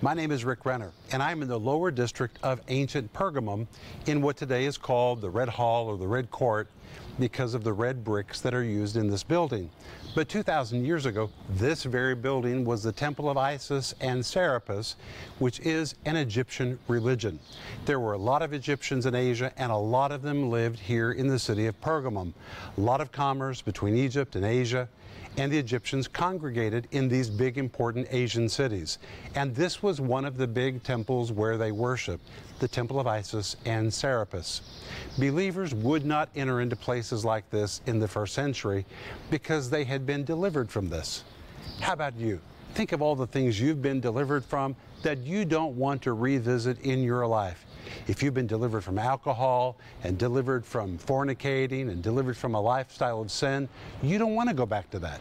My name is Rick Renner, and I'm in the lower district of ancient Pergamum in what today is called the Red Hall or the Red Court because of the red bricks that are used in this building. But 2,000 years ago, this very building was the temple of Isis and Serapis, which is an Egyptian religion. There were a lot of Egyptians in Asia, and a lot of them lived here in the city of Pergamum. A lot of commerce between Egypt and Asia, and the Egyptians congregated in these big important Asian cities. And this was one of the big temples where they worshiped, the temple of Isis and Serapis. Believers would not enter into places like this in the first century because they had been delivered from this. How about you? Think of all the things you've been delivered from that you don't want to revisit in your life. If you've been delivered from alcohol and delivered from fornicating and delivered from a lifestyle of sin, you don't want to go back to that.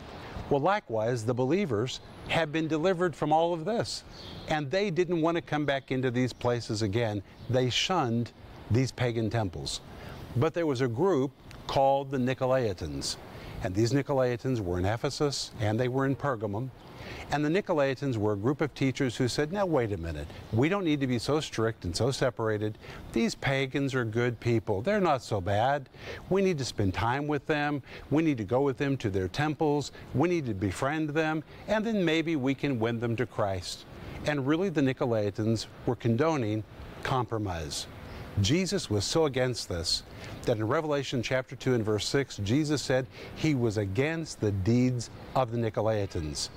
Well, likewise, the believers have been delivered from all of this, and they didn't want to come back into these places again. They shunned these pagan temples. But there was a group called the Nicolaitans, and these Nicolaitans were in Ephesus and they were in Pergamum. And the Nicolaitans were a group of teachers who said, now wait a minute, we don't need to be so strict and so separated. These pagans are good people. They're not so bad. We need to spend time with them. We need to go with them to their temples. We need to befriend them. And then maybe we can win them to Christ. And really, the Nicolaitans were condoning compromise. Jesus was so against this that in Revelation chapter 2 and verse 6, Jesus said he was against the deeds of the Nicolaitans.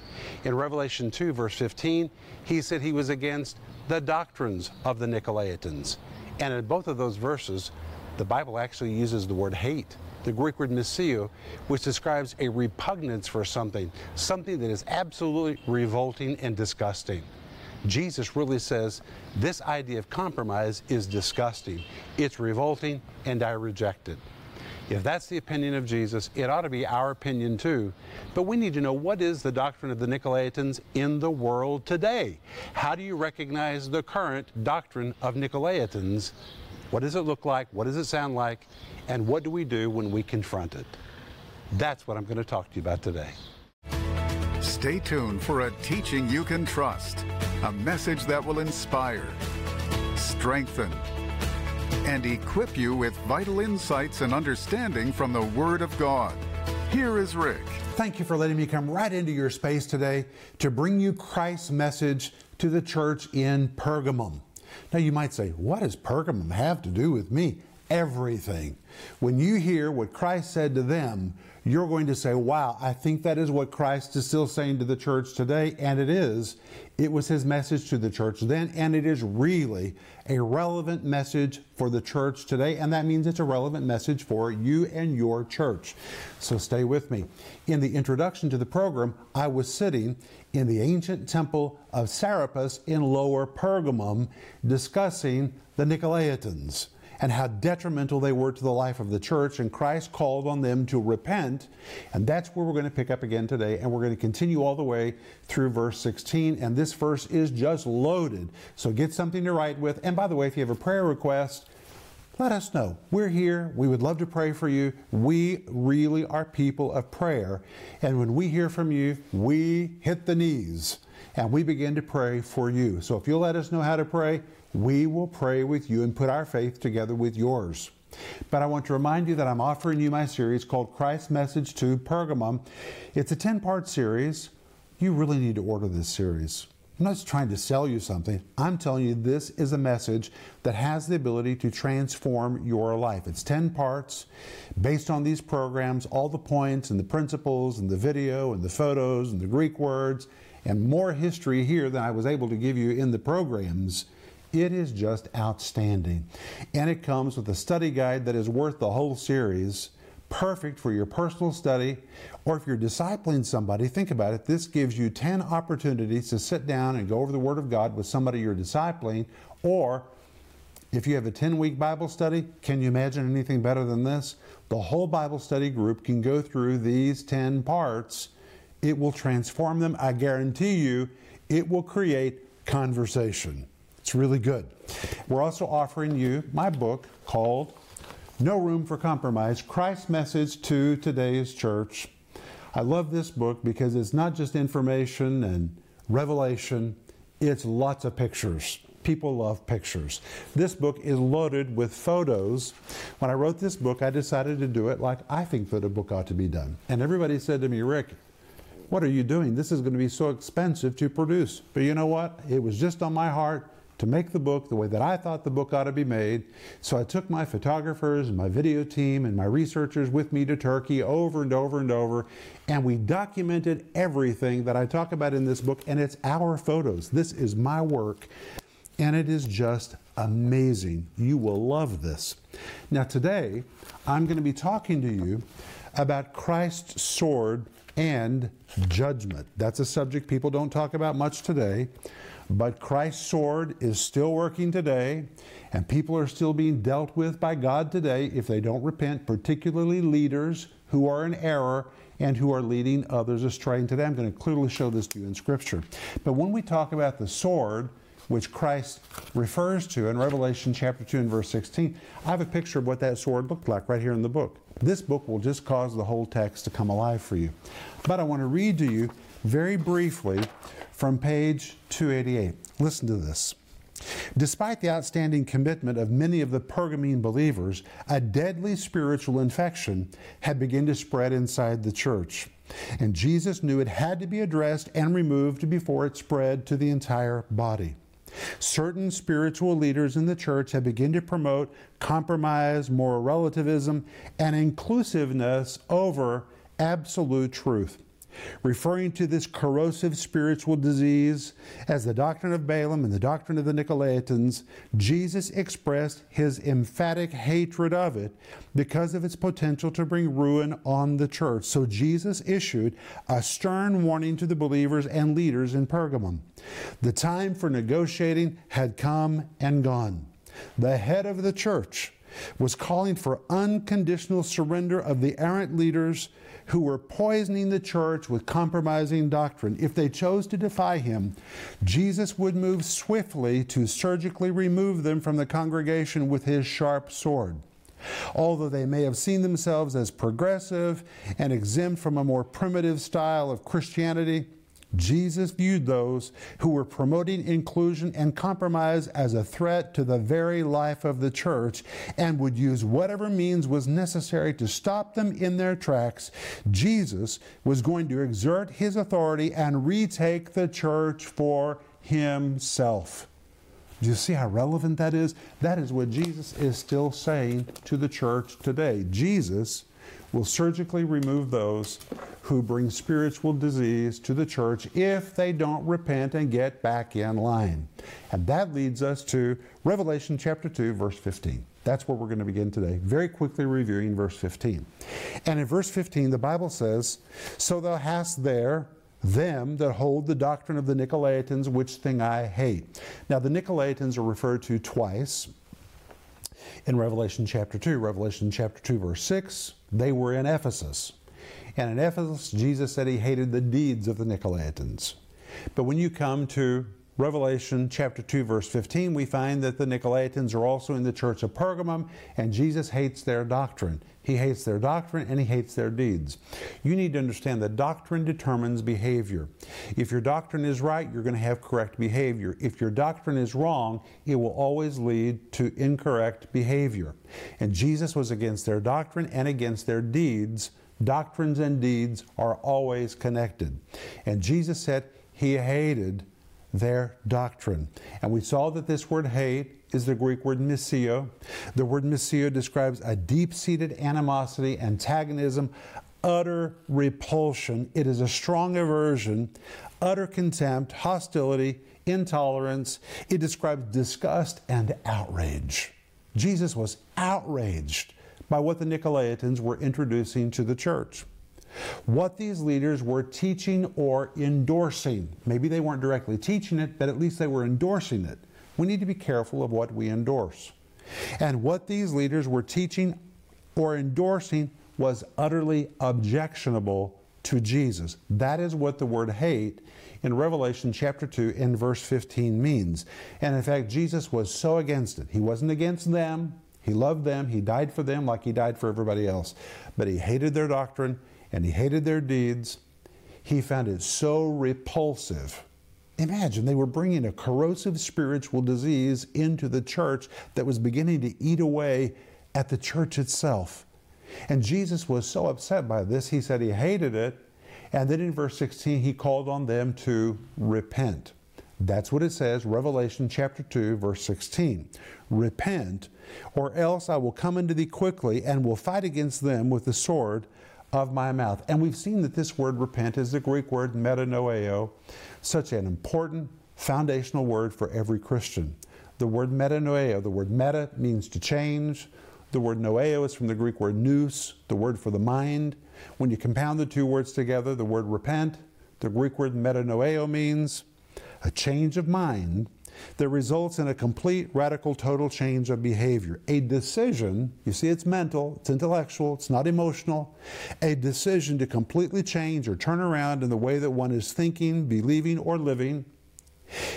In Revelation 2 verse 15, he said he was against the doctrines of the Nicolaitans. And in both of those verses, the Bible actually uses the word hate, the Greek word miseo, which describes a repugnance for something, something that is absolutely revolting and disgusting. Jesus really says this idea of compromise is disgusting, it's revolting, and I reject it. If that's the opinion of Jesus, it ought to be our opinion too. But we need to know what is the doctrine of the Nicolaitans in the world today? How do you recognize the current doctrine of Nicolaitans? What does it look like? What does it sound like? And what do we do when we confront it? That's what I'm going to talk to you about today. Stay tuned for a teaching you can trust, a message that will inspire, strengthen, and equip you with vital insights and understanding from the Word of God. Here is Rick. Thank you for letting me come right into your space today to bring you Christ's message to the church in Pergamum. Now, you might say, what does Pergamum have to do with me? Everything. When you hear what Christ said to them, you're going to say, wow, I think that is what Christ is still saying to the church today, and it is. It was his message to the church then, and it is really a relevant message for the church today, and that means it's a relevant message for you and your church. So stay with me. In the introduction to the program, I was sitting in the ancient temple of Serapis in Lower Pergamum discussing the Nicolaitans and how detrimental they were to the life of the church, and Christ called on them to repent. And that's where we're going to pick up again today, and we're going to continue all the way through verse 16. And this verse is just loaded. So get something to write with. And by the way, if you have a prayer request, let us know. We're here. We would love to pray for you. We really are people of prayer. And when we hear from you, we hit the knees and we begin to pray for you. So if you'll let us know how to pray, we will pray with you and put our faith together with yours. But I want to remind you that I'm offering you my series called Christ's Message to Pergamum. It's a 10 part series. You really need to order this series. I'm not trying to sell you something. I'm telling you this is a message that has the ability to transform your life. It's 10 parts based on these programs, all the points and the principles and the video and the photos and the Greek words and more history here than I was able to give you in the programs. It is just outstanding. And it comes with a study guide that is worth the whole series, perfect for your personal study, or if you're discipling somebody, think about it. This gives you 10 opportunities to sit down and go over the Word of God with somebody you're discipling, or if you have a 10 week Bible study, can you imagine anything better than this? The whole Bible study group can go through these 10 parts. It will transform them. I guarantee you, it will create conversation. It's really good. We're also offering you my book called No Room for Compromise Christ's Message to Today's Church. I love this book because it's not just information and revelation, It's lots of pictures. People love pictures. This book is loaded with photos. When I wrote this book, I decided to do it like I think that a book ought to be done. And everybody said to me, Rick, what are you doing? This is going to be so expensive to produce. But you know what? It was just on my heart to make the book the way that I thought the book ought to be made. So I took my photographers and my video team and my researchers with me to Turkey over and over and over, and we documented everything that I talk about in this book, and it's our photos. This is my work, and it is just amazing. You will love this. Now, today, I'm going to be talking to you about Christ's sword and judgment. That's a subject people don't talk about much today. But Christ's sword is still working today, and people are still being dealt with by God today if they don't repent, particularly leaders who are in error and who are leading others astray. And today I'm going to clearly show this to you in Scripture. But when we talk about the sword, which Christ refers to in Revelation chapter 2 and verse 16, I have a picture of what that sword looked like right here in the book. This book will just cause the whole text to come alive for you. But I want to read to you very briefly from page 288. Listen to this. Despite the outstanding commitment of many of the Pergamene believers, a deadly spiritual infection had begun to spread inside the church. And Jesus knew it had to be addressed and removed before it spread to the entire body. Certain spiritual leaders in the church have begun to promote compromise, moral relativism, and inclusiveness over absolute truth referring to this corrosive spiritual disease as the doctrine of Balaam and the doctrine of the Nicolaitans, Jesus expressed his emphatic hatred of it because of its potential to bring ruin on the church. So Jesus issued a stern warning to the believers and leaders in Pergamum. The time for negotiating had come and gone. The head of the church was calling for unconditional surrender of the errant leaders who were poisoning the church with compromising doctrine. If they chose to defy him, Jesus would move swiftly to surgically remove them from the congregation with his sharp sword. Although they may have seen themselves as progressive and exempt from a more primitive style of Christianity, Jesus viewed those who were promoting inclusion and compromise as a threat to the very life of the church and would use whatever means was necessary to stop them in their tracks. Jesus was going to exert his authority and retake the church for himself. Do you see how relevant that is? That is what Jesus is still saying to the church today. Jesus will surgically remove those who bring spiritual disease to the church if they don't repent and get back in line. And that leads us to Revelation chapter 2, verse 15. That's where we're going to begin today, very quickly reviewing verse 15. And in verse 15, the Bible says, So thou hast there them that hold the doctrine of the Nicolaitans, which thing I hate. Now, the Nicolaitans are referred to twice in Revelation chapter 2. Revelation chapter 2, verse 6, they were in Ephesus. And in Ephesus, Jesus said he hated the deeds of the Nicolaitans. But when you come to Revelation chapter 2, verse 15, we find that the Nicolaitans are also in the church of Pergamum, and Jesus hates their doctrine. He hates their doctrine and he hates their deeds. You need to understand that doctrine determines behavior. If your doctrine is right, you're going to have correct behavior. If your doctrine is wrong, it will always lead to incorrect behavior. And Jesus was against their doctrine and against their deeds. Doctrines and deeds are always connected. And Jesus said he hated their doctrine. And we saw that this word hate is the Greek word miseo. The word miseo describes a deep seated animosity, antagonism, utter repulsion. It is a strong aversion, utter contempt, hostility, intolerance. It describes disgust and outrage. Jesus was outraged by what the Nicolaitans were introducing to the church. What these leaders were teaching or endorsing. Maybe they weren't directly teaching it, but at least they were endorsing it. We need to be careful of what we endorse. And what these leaders were teaching or endorsing was utterly objectionable to Jesus. That is what the word hate in Revelation chapter 2 in verse 15 means. And in fact, Jesus was so against it. He wasn't against them, he loved them, he died for them like he died for everybody else. But he hated their doctrine and he hated their deeds. He found it so repulsive Imagine they were bringing a corrosive spiritual disease into the church that was beginning to eat away at the church itself. And Jesus was so upset by this, he said he hated it. And then in verse 16, he called on them to repent. That's what it says, Revelation chapter 2, verse 16. Repent, or else I will come unto thee quickly and will fight against them with the sword of my mouth. And we've seen that this word repent is the Greek word metanoeo, such an important foundational word for every Christian. The word metanoeo, the word meta means to change. The word noeo is from the Greek word nous, the word for the mind. When you compound the two words together, the word repent, the Greek word metanoeo means a change of mind that results in a complete, radical, total change of behavior. A decision, you see, it's mental, it's intellectual, it's not emotional. A decision to completely change or turn around in the way that one is thinking, believing, or living.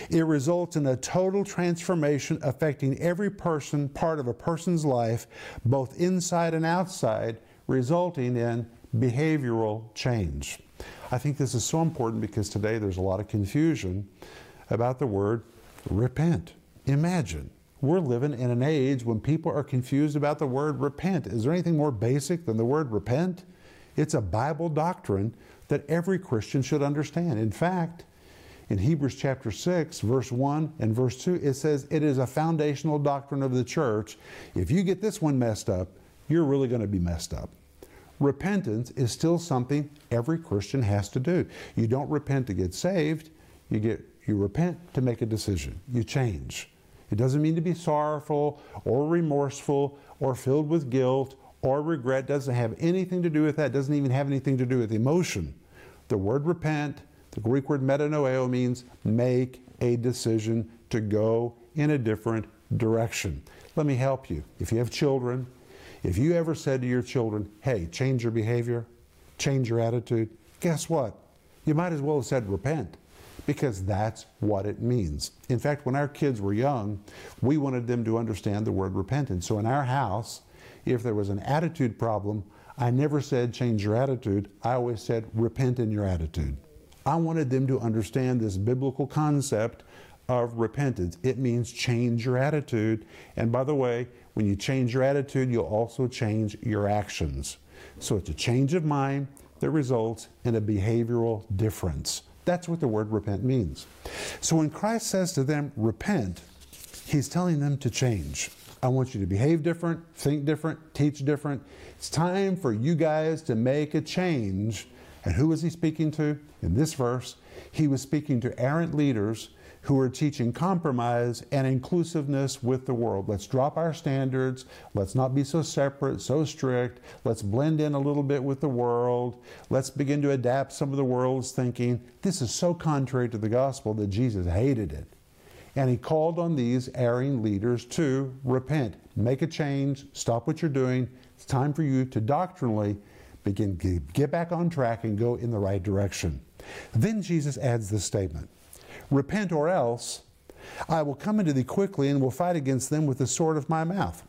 It results in a total transformation affecting every person, part of a person's life, both inside and outside, resulting in behavioral change. I think this is so important because today there's a lot of confusion about the word repent. Imagine we're living in an age when people are confused about the word repent. Is there anything more basic than the word repent? It's a Bible doctrine that every Christian should understand. In fact, in Hebrews chapter 6, verse 1 and verse 2, it says it is a foundational doctrine of the church. If you get this one messed up, you're really going to be messed up. Repentance is still something every Christian has to do. You don't repent to get saved, you get you repent to make a decision. You change. It doesn't mean to be sorrowful or remorseful or filled with guilt or regret. It doesn't have anything to do with that. It doesn't even have anything to do with emotion. The word repent, the Greek word metanoeo means make a decision to go in a different direction. Let me help you. If you have children, if you ever said to your children, hey, change your behavior, change your attitude, guess what? You might as well have said repent because that's what it means. In fact, when our kids were young, we wanted them to understand the word repentance. So in our house, if there was an attitude problem, I never said change your attitude. I always said repent in your attitude. I wanted them to understand this biblical concept of repentance. It means change your attitude. And by the way, when you change your attitude, you'll also change your actions. So it's a change of mind that results in a behavioral difference. That's what the word repent means. So when Christ says to them, repent, he's telling them to change. I want you to behave different, think different, teach different. It's time for you guys to make a change. And who was he speaking to? In this verse, he was speaking to errant leaders who are teaching compromise and inclusiveness with the world. Let's drop our standards. Let's not be so separate, so strict. Let's blend in a little bit with the world. Let's begin to adapt some of the world's thinking. This is so contrary to the gospel that Jesus hated it. And he called on these erring leaders to repent, make a change, stop what you're doing. It's time for you to doctrinally begin get back on track and go in the right direction. Then Jesus adds this statement. Repent or else I will come into thee quickly and will fight against them with the sword of my mouth.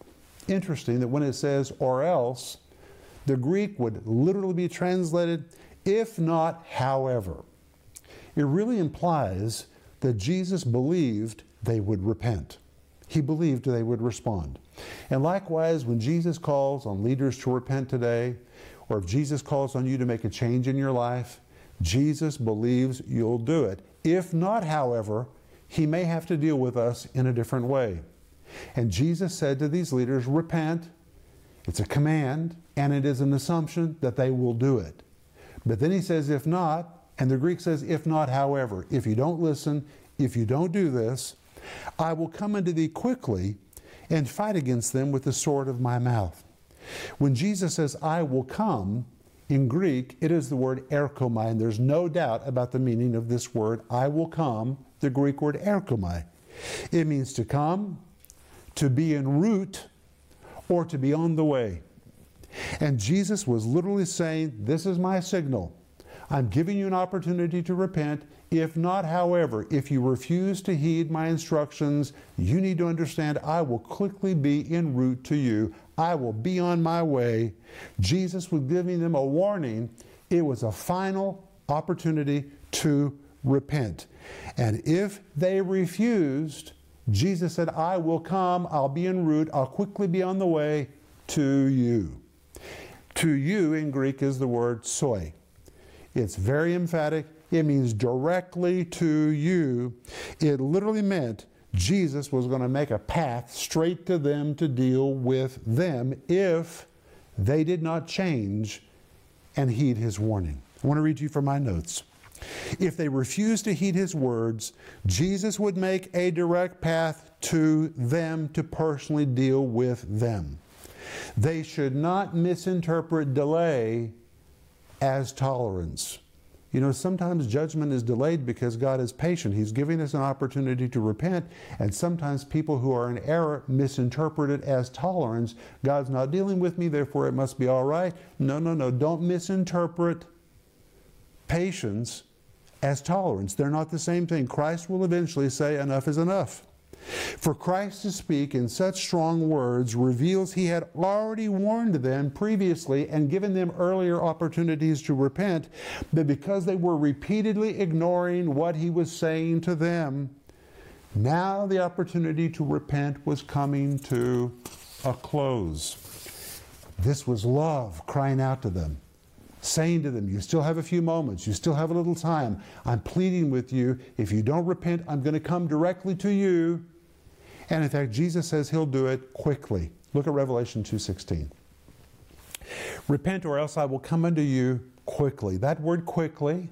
Interesting that when it says or else, the Greek would literally be translated if not, however. It really implies that Jesus believed they would repent. He believed they would respond. And likewise, when Jesus calls on leaders to repent today, or if Jesus calls on you to make a change in your life, Jesus believes you'll do it. If not, however, he may have to deal with us in a different way. And Jesus said to these leaders, Repent. It's a command, and it is an assumption that they will do it. But then he says, If not, and the Greek says, If not, however, if you don't listen, if you don't do this, I will come unto thee quickly and fight against them with the sword of my mouth. When Jesus says, I will come, in Greek, it is the word erchomai, and there's no doubt about the meaning of this word, I will come, the Greek word erchomai. It means to come, to be en route, or to be on the way. And Jesus was literally saying, This is my signal. I'm giving you an opportunity to repent. If not, however, if you refuse to heed my instructions, you need to understand I will quickly be en route to you. I will be on my way. Jesus was giving them a warning. It was a final opportunity to repent. And if they refused, Jesus said, I will come, I'll be en route, I'll quickly be on the way to you. To you in Greek is the word soi. It's very emphatic. It means directly to you. It literally meant Jesus was going to make a path straight to them to deal with them if they did not change and heed his warning. I want to read you from my notes. If they refused to heed his words, Jesus would make a direct path to them to personally deal with them. They should not misinterpret delay as tolerance. You know, sometimes judgment is delayed because God is patient. He's giving us an opportunity to repent, and sometimes people who are in error misinterpret it as tolerance. God's not dealing with me, therefore it must be all right. No, no, no. Don't misinterpret patience as tolerance. They're not the same thing. Christ will eventually say, enough is enough. For Christ to speak in such strong words reveals he had already warned them previously and given them earlier opportunities to repent, but because they were repeatedly ignoring what he was saying to them, now the opportunity to repent was coming to a close. This was love crying out to them saying to them, You still have a few moments, you still have a little time. I'm pleading with you. If you don't repent, I'm going to come directly to you. And in fact, Jesus says he'll do it quickly. Look at Revelation 2:16. Repent or else I will come unto you quickly. That word quickly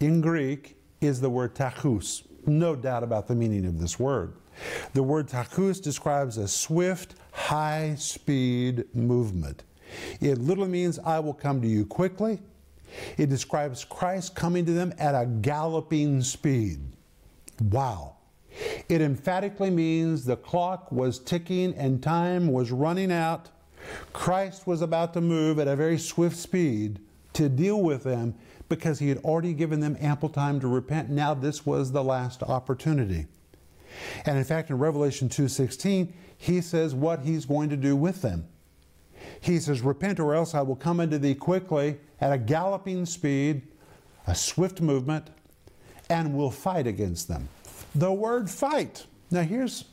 in Greek is the word tachus. No doubt about the meaning of this word. The word tachus describes a swift, high speed movement. It literally means, I will come to you quickly. It describes Christ coming to them at a galloping speed. Wow. It emphatically means the clock was ticking and time was running out. Christ was about to move at a very swift speed to deal with them because he had already given them ample time to repent. Now this was the last opportunity. And in fact in Revelation 2:16, he says what he's going to do with them. He says, Repent, or else I will come unto thee quickly at a galloping speed, a swift movement, and will fight against them. The word fight. Now, here's,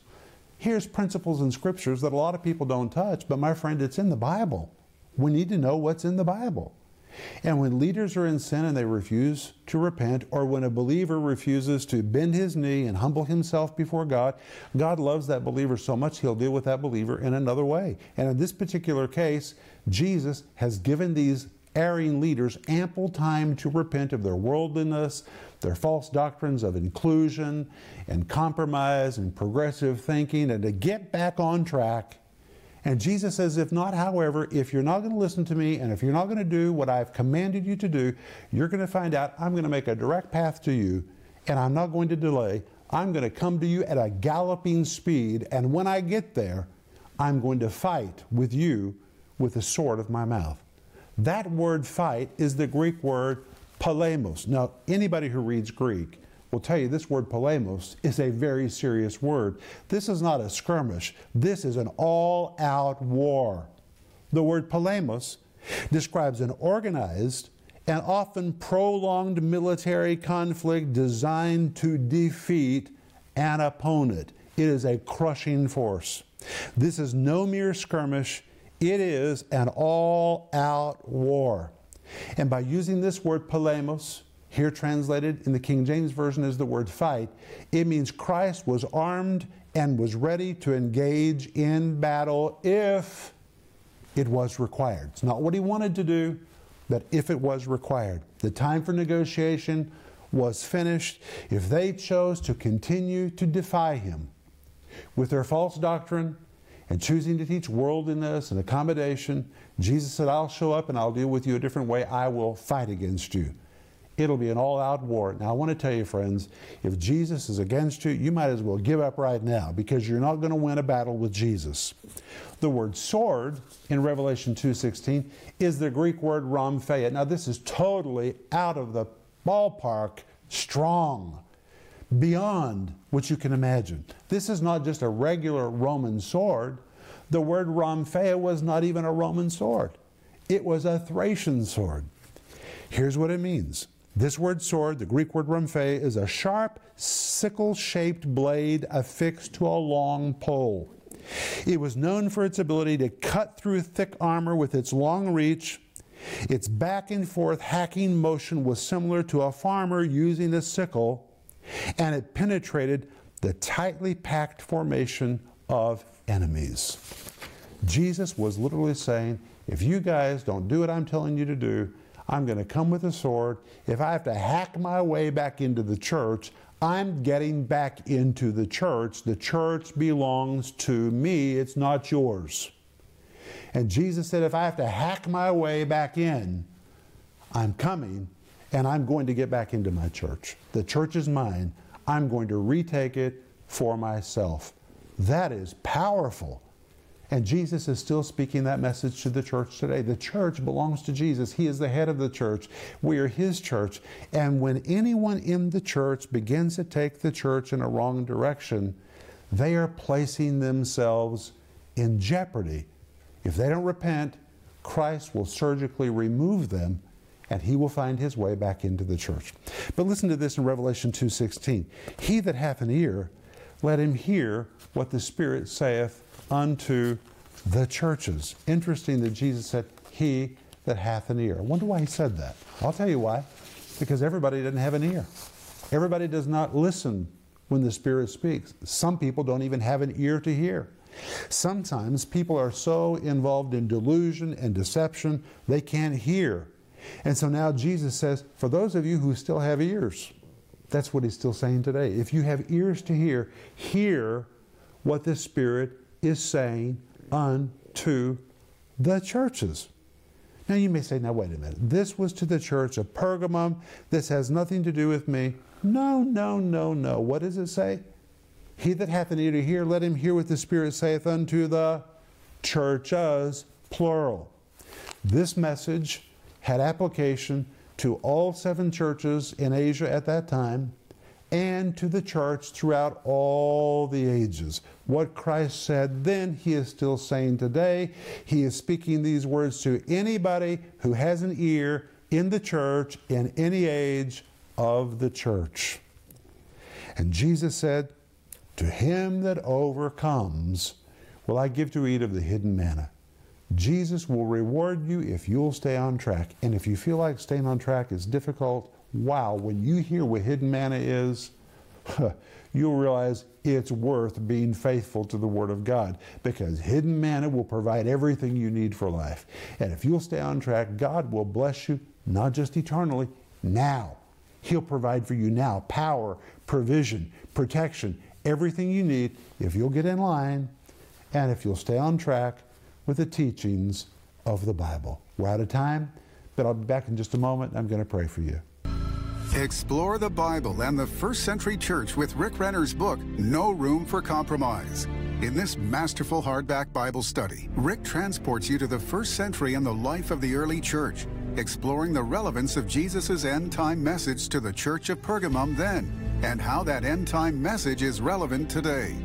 here's principles in scriptures that a lot of people don't touch, but my friend, it's in the Bible. We need to know what's in the Bible. And when leaders are in sin and they refuse to repent, or when a believer refuses to bend his knee and humble himself before God, God loves that believer so much he'll deal with that believer in another way. And in this particular case, Jesus has given these erring leaders ample time to repent of their worldliness, their false doctrines of inclusion and compromise and progressive thinking, and to get back on track and Jesus says, If not, however, if you're not going to listen to me and if you're not going to do what I've commanded you to do, you're going to find out I'm going to make a direct path to you and I'm not going to delay. I'm going to come to you at a galloping speed. And when I get there, I'm going to fight with you with the sword of my mouth. That word fight is the Greek word polemos. Now, anybody who reads Greek will tell you this word polemos is a very serious word. This is not a skirmish, this is an all out war. The word polemos describes an organized and often prolonged military conflict designed to defeat an opponent. It is a crushing force. This is no mere skirmish, it is an all out war. And by using this word polemos, here translated in the King James Version is the word fight. It means Christ was armed and was ready to engage in battle if it was required. It's not what he wanted to do, but if it was required. The time for negotiation was finished. If they chose to continue to defy him with their false doctrine and choosing to teach worldliness and accommodation, Jesus said, I'll show up and I'll deal with you a different way. I will fight against you. It'll be an all out war. Now, I want to tell you, friends, if Jesus is against you, you might as well give up right now because you're not going to win a battle with Jesus. The word sword in Revelation 2.16 is the Greek word rhomphaia. Now, this is totally out of the ballpark strong, beyond what you can imagine. This is not just a regular Roman sword. The word rhomphaia was not even a Roman sword. It was a Thracian sword. Here's what it means This word sword, the Greek word rhomphe, is a sharp, sickle shaped blade affixed to a long pole. It was known for its ability to cut through thick armor with its long reach. Its back and forth hacking motion was similar to a farmer using a sickle, and it penetrated the tightly packed formation of enemies. Jesus was literally saying, If you guys don't do what I'm telling you to do, I'm going to come with a sword. If I have to hack my way back into the church, I'm getting back into the church. The church belongs to me, it's not yours. And Jesus said, if I have to hack my way back in, I'm coming and I'm going to get back into my church. The church is mine. I'm going to retake it for myself. That is powerful. And Jesus is still speaking that message to the church today. The church belongs to Jesus. He is the head of the church. We are His church. And when anyone in the church begins to take the church in a wrong direction, they are placing themselves in jeopardy. If they don't repent, Christ will surgically remove them and he will find his way back into the church. But listen to this in Revelation 2:16. He that hath an ear, let him hear what the Spirit saith unto the churches. Interesting that Jesus said, He that hath an ear. I wonder why he said that. I'll tell you why. Because everybody doesn't have an ear. Everybody does not listen when the Spirit speaks. Some people don't even have an ear to hear. Sometimes people are so involved in delusion and deception, they can't hear. And so now Jesus says, for those of you who still have ears, that's what he's still saying today. If you have ears to hear, hear what the Spirit is saying unto the churches. Now you may say, now wait a minute. This was to the church of Pergamum. This has nothing to do with me. No, no, no, no. What does it say? He that hath an ear to hear, let him hear what the Spirit saith unto the churches, plural. This message had application to all seven churches in Asia at that time and to the church throughout all the ages. What Christ said then, he is still saying today. He is speaking these words to anybody who has an ear in the church in any age of the church. And Jesus said, To him that overcomes will I give to eat of the hidden manna. Jesus will reward you if you'll stay on track. And if you feel like staying on track is difficult, wow, when you hear what hidden manna is, you'll realize it's worth being faithful to the Word of God because hidden manna will provide everything you need for life. And if you'll stay on track, God will bless you, not just eternally, now. He'll provide for you now power, provision, protection, everything you need if you'll get in line and if you'll stay on track with the teachings of the Bible. We're out of time, but I'll be back in just a moment. I'm going to pray for you. Explore the Bible and the first century church with Rick Renner's book, No Room for Compromise. In this masterful hardback Bible study, Rick transports you to the first century and the life of the early church, exploring the relevance of Jesus' end time message to the church of Pergamum then, and how that end time message is relevant today.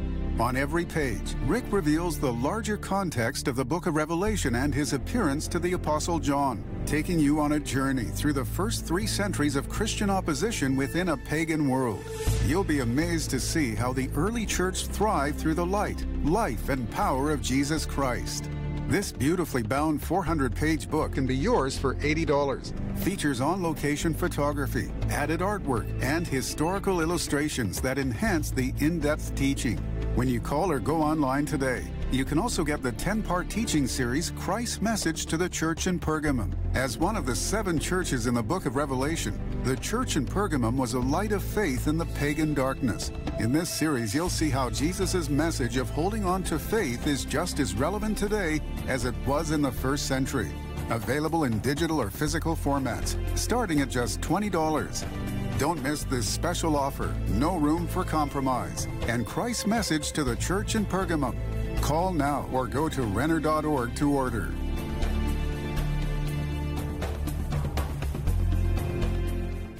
On every page, Rick reveals the larger context of the book of Revelation and his appearance to the Apostle John, taking you on a journey through the first three centuries of Christian opposition within a pagan world. You'll be amazed to see how the early church thrived through the light, life, and power of Jesus Christ. This beautifully bound 400 page book can be yours for $80. Features on location photography, added artwork, and historical illustrations that enhance the in depth teaching. When you call or go online today, you can also get the 10 part teaching series Christ's Message to the Church in Pergamum. As one of the seven churches in the book of Revelation, the church in Pergamum was a light of faith in the pagan darkness. In this series, you'll see how Jesus' message of holding on to faith is just as relevant today as it was in the first century. Available in digital or physical formats, starting at just $20. Don't miss this special offer, No Room for Compromise, and Christ's message to the church in Pergamum. Call now or go to Renner.org to order.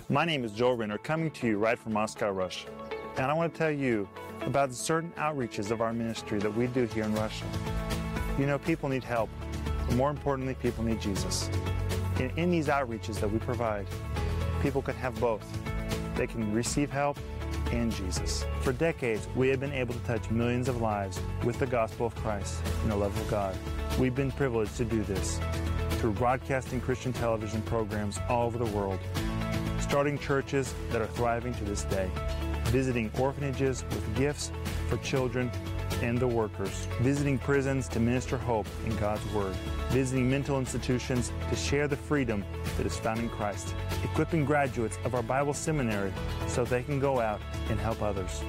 My name is Joel Renner, coming to you right from Moscow, Russia. And I want to tell you about certain outreaches of our ministry that we do here in Russia. You know, people need help, but more importantly, people need Jesus. And in these outreaches that we provide, people can have both. Can receive help in Jesus. For decades, we have been able to touch millions of lives with the gospel of Christ and the love of God. We've been privileged to do this through broadcasting Christian television programs all over the world, starting churches that are thriving to this day, visiting orphanages with gifts for children and the workers, visiting prisons to minister hope in God's Word, visiting mental institutions to share the freedom that is found in Christ, equipping graduates of our Bible seminary so they can go out and help others,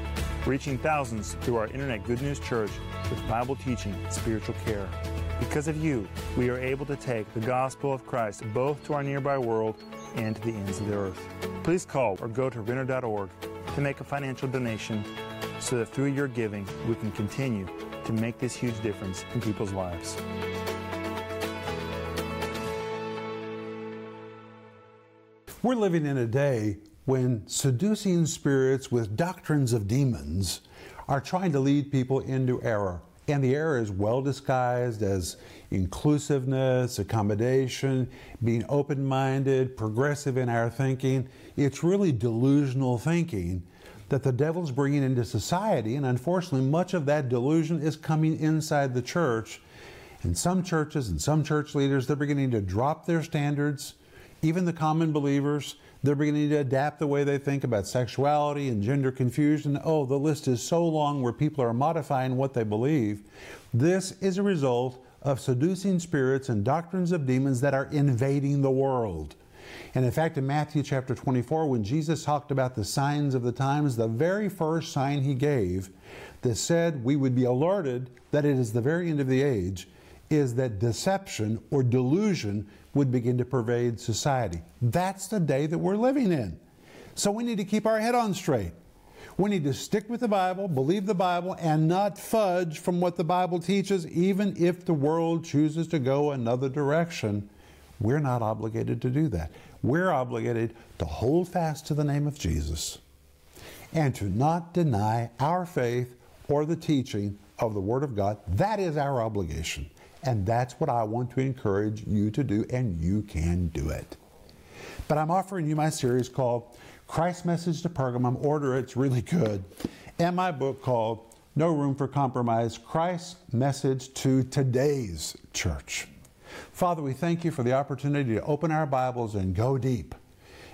reaching thousands through our Internet Good News Church with Bible teaching and spiritual care. Because of you, we are able to take the gospel of Christ both to our nearby world and to the ends of the earth. Please call or go to Renner.org to make a financial donation so that through your giving, we can continue to make this huge difference in people's lives. We're living in a day when seducing spirits with doctrines of demons are trying to lead people into error. And the error is well disguised as inclusiveness, accommodation, being open minded, progressive in our thinking. It's really delusional thinking that the devil's bringing into society, and unfortunately, much of that delusion is coming inside the church. And some churches and some church leaders, they're beginning to drop their standards. Even the common believers, they're beginning to adapt the way they think about sexuality and gender confusion. Oh, the list is so long where people are modifying what they believe. This is a result of seducing spirits and doctrines of demons that are invading the world. And in fact, in Matthew chapter 24, when Jesus talked about the signs of the times, the very first sign he gave that said we would be alerted that it is the very end of the age is that deception or delusion would begin to pervade society. That's the day that we're living in. So we need to keep our head on straight. We need to stick with the Bible, believe the Bible, and not fudge from what the Bible teaches, even if the world chooses to go another direction. We're not obligated to do that. We're obligated to hold fast to the name of Jesus and to not deny our faith or the teaching of the Word of God. That is our obligation. And that's what I want to encourage you to do, and you can do it. But I'm offering you my series called Christ's Message to Pergamum. Order it's really good. And my book called No Room for Compromise Christ's Message to Today's Church. Father, we thank you for the opportunity to open our Bibles and go deep.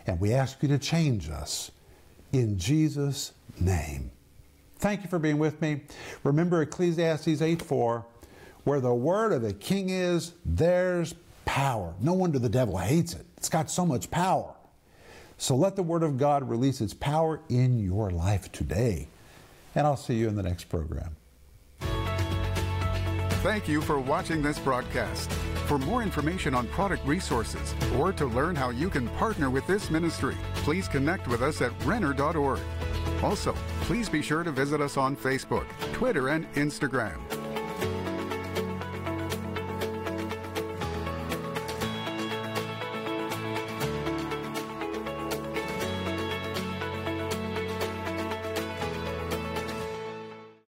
And we ask you to change us in Jesus' name. Thank you for being with me. Remember Ecclesiastes 8 4, where the word of the king is, there's power. No wonder the devil hates it. It's got so much power. So let the word of God release its power in your life today. And I'll see you in the next program. Thank you for watching this broadcast. For more information on product resources or to learn how you can partner with this ministry, please connect with us at Renner.org. Also, please be sure to visit us on Facebook, Twitter, and Instagram.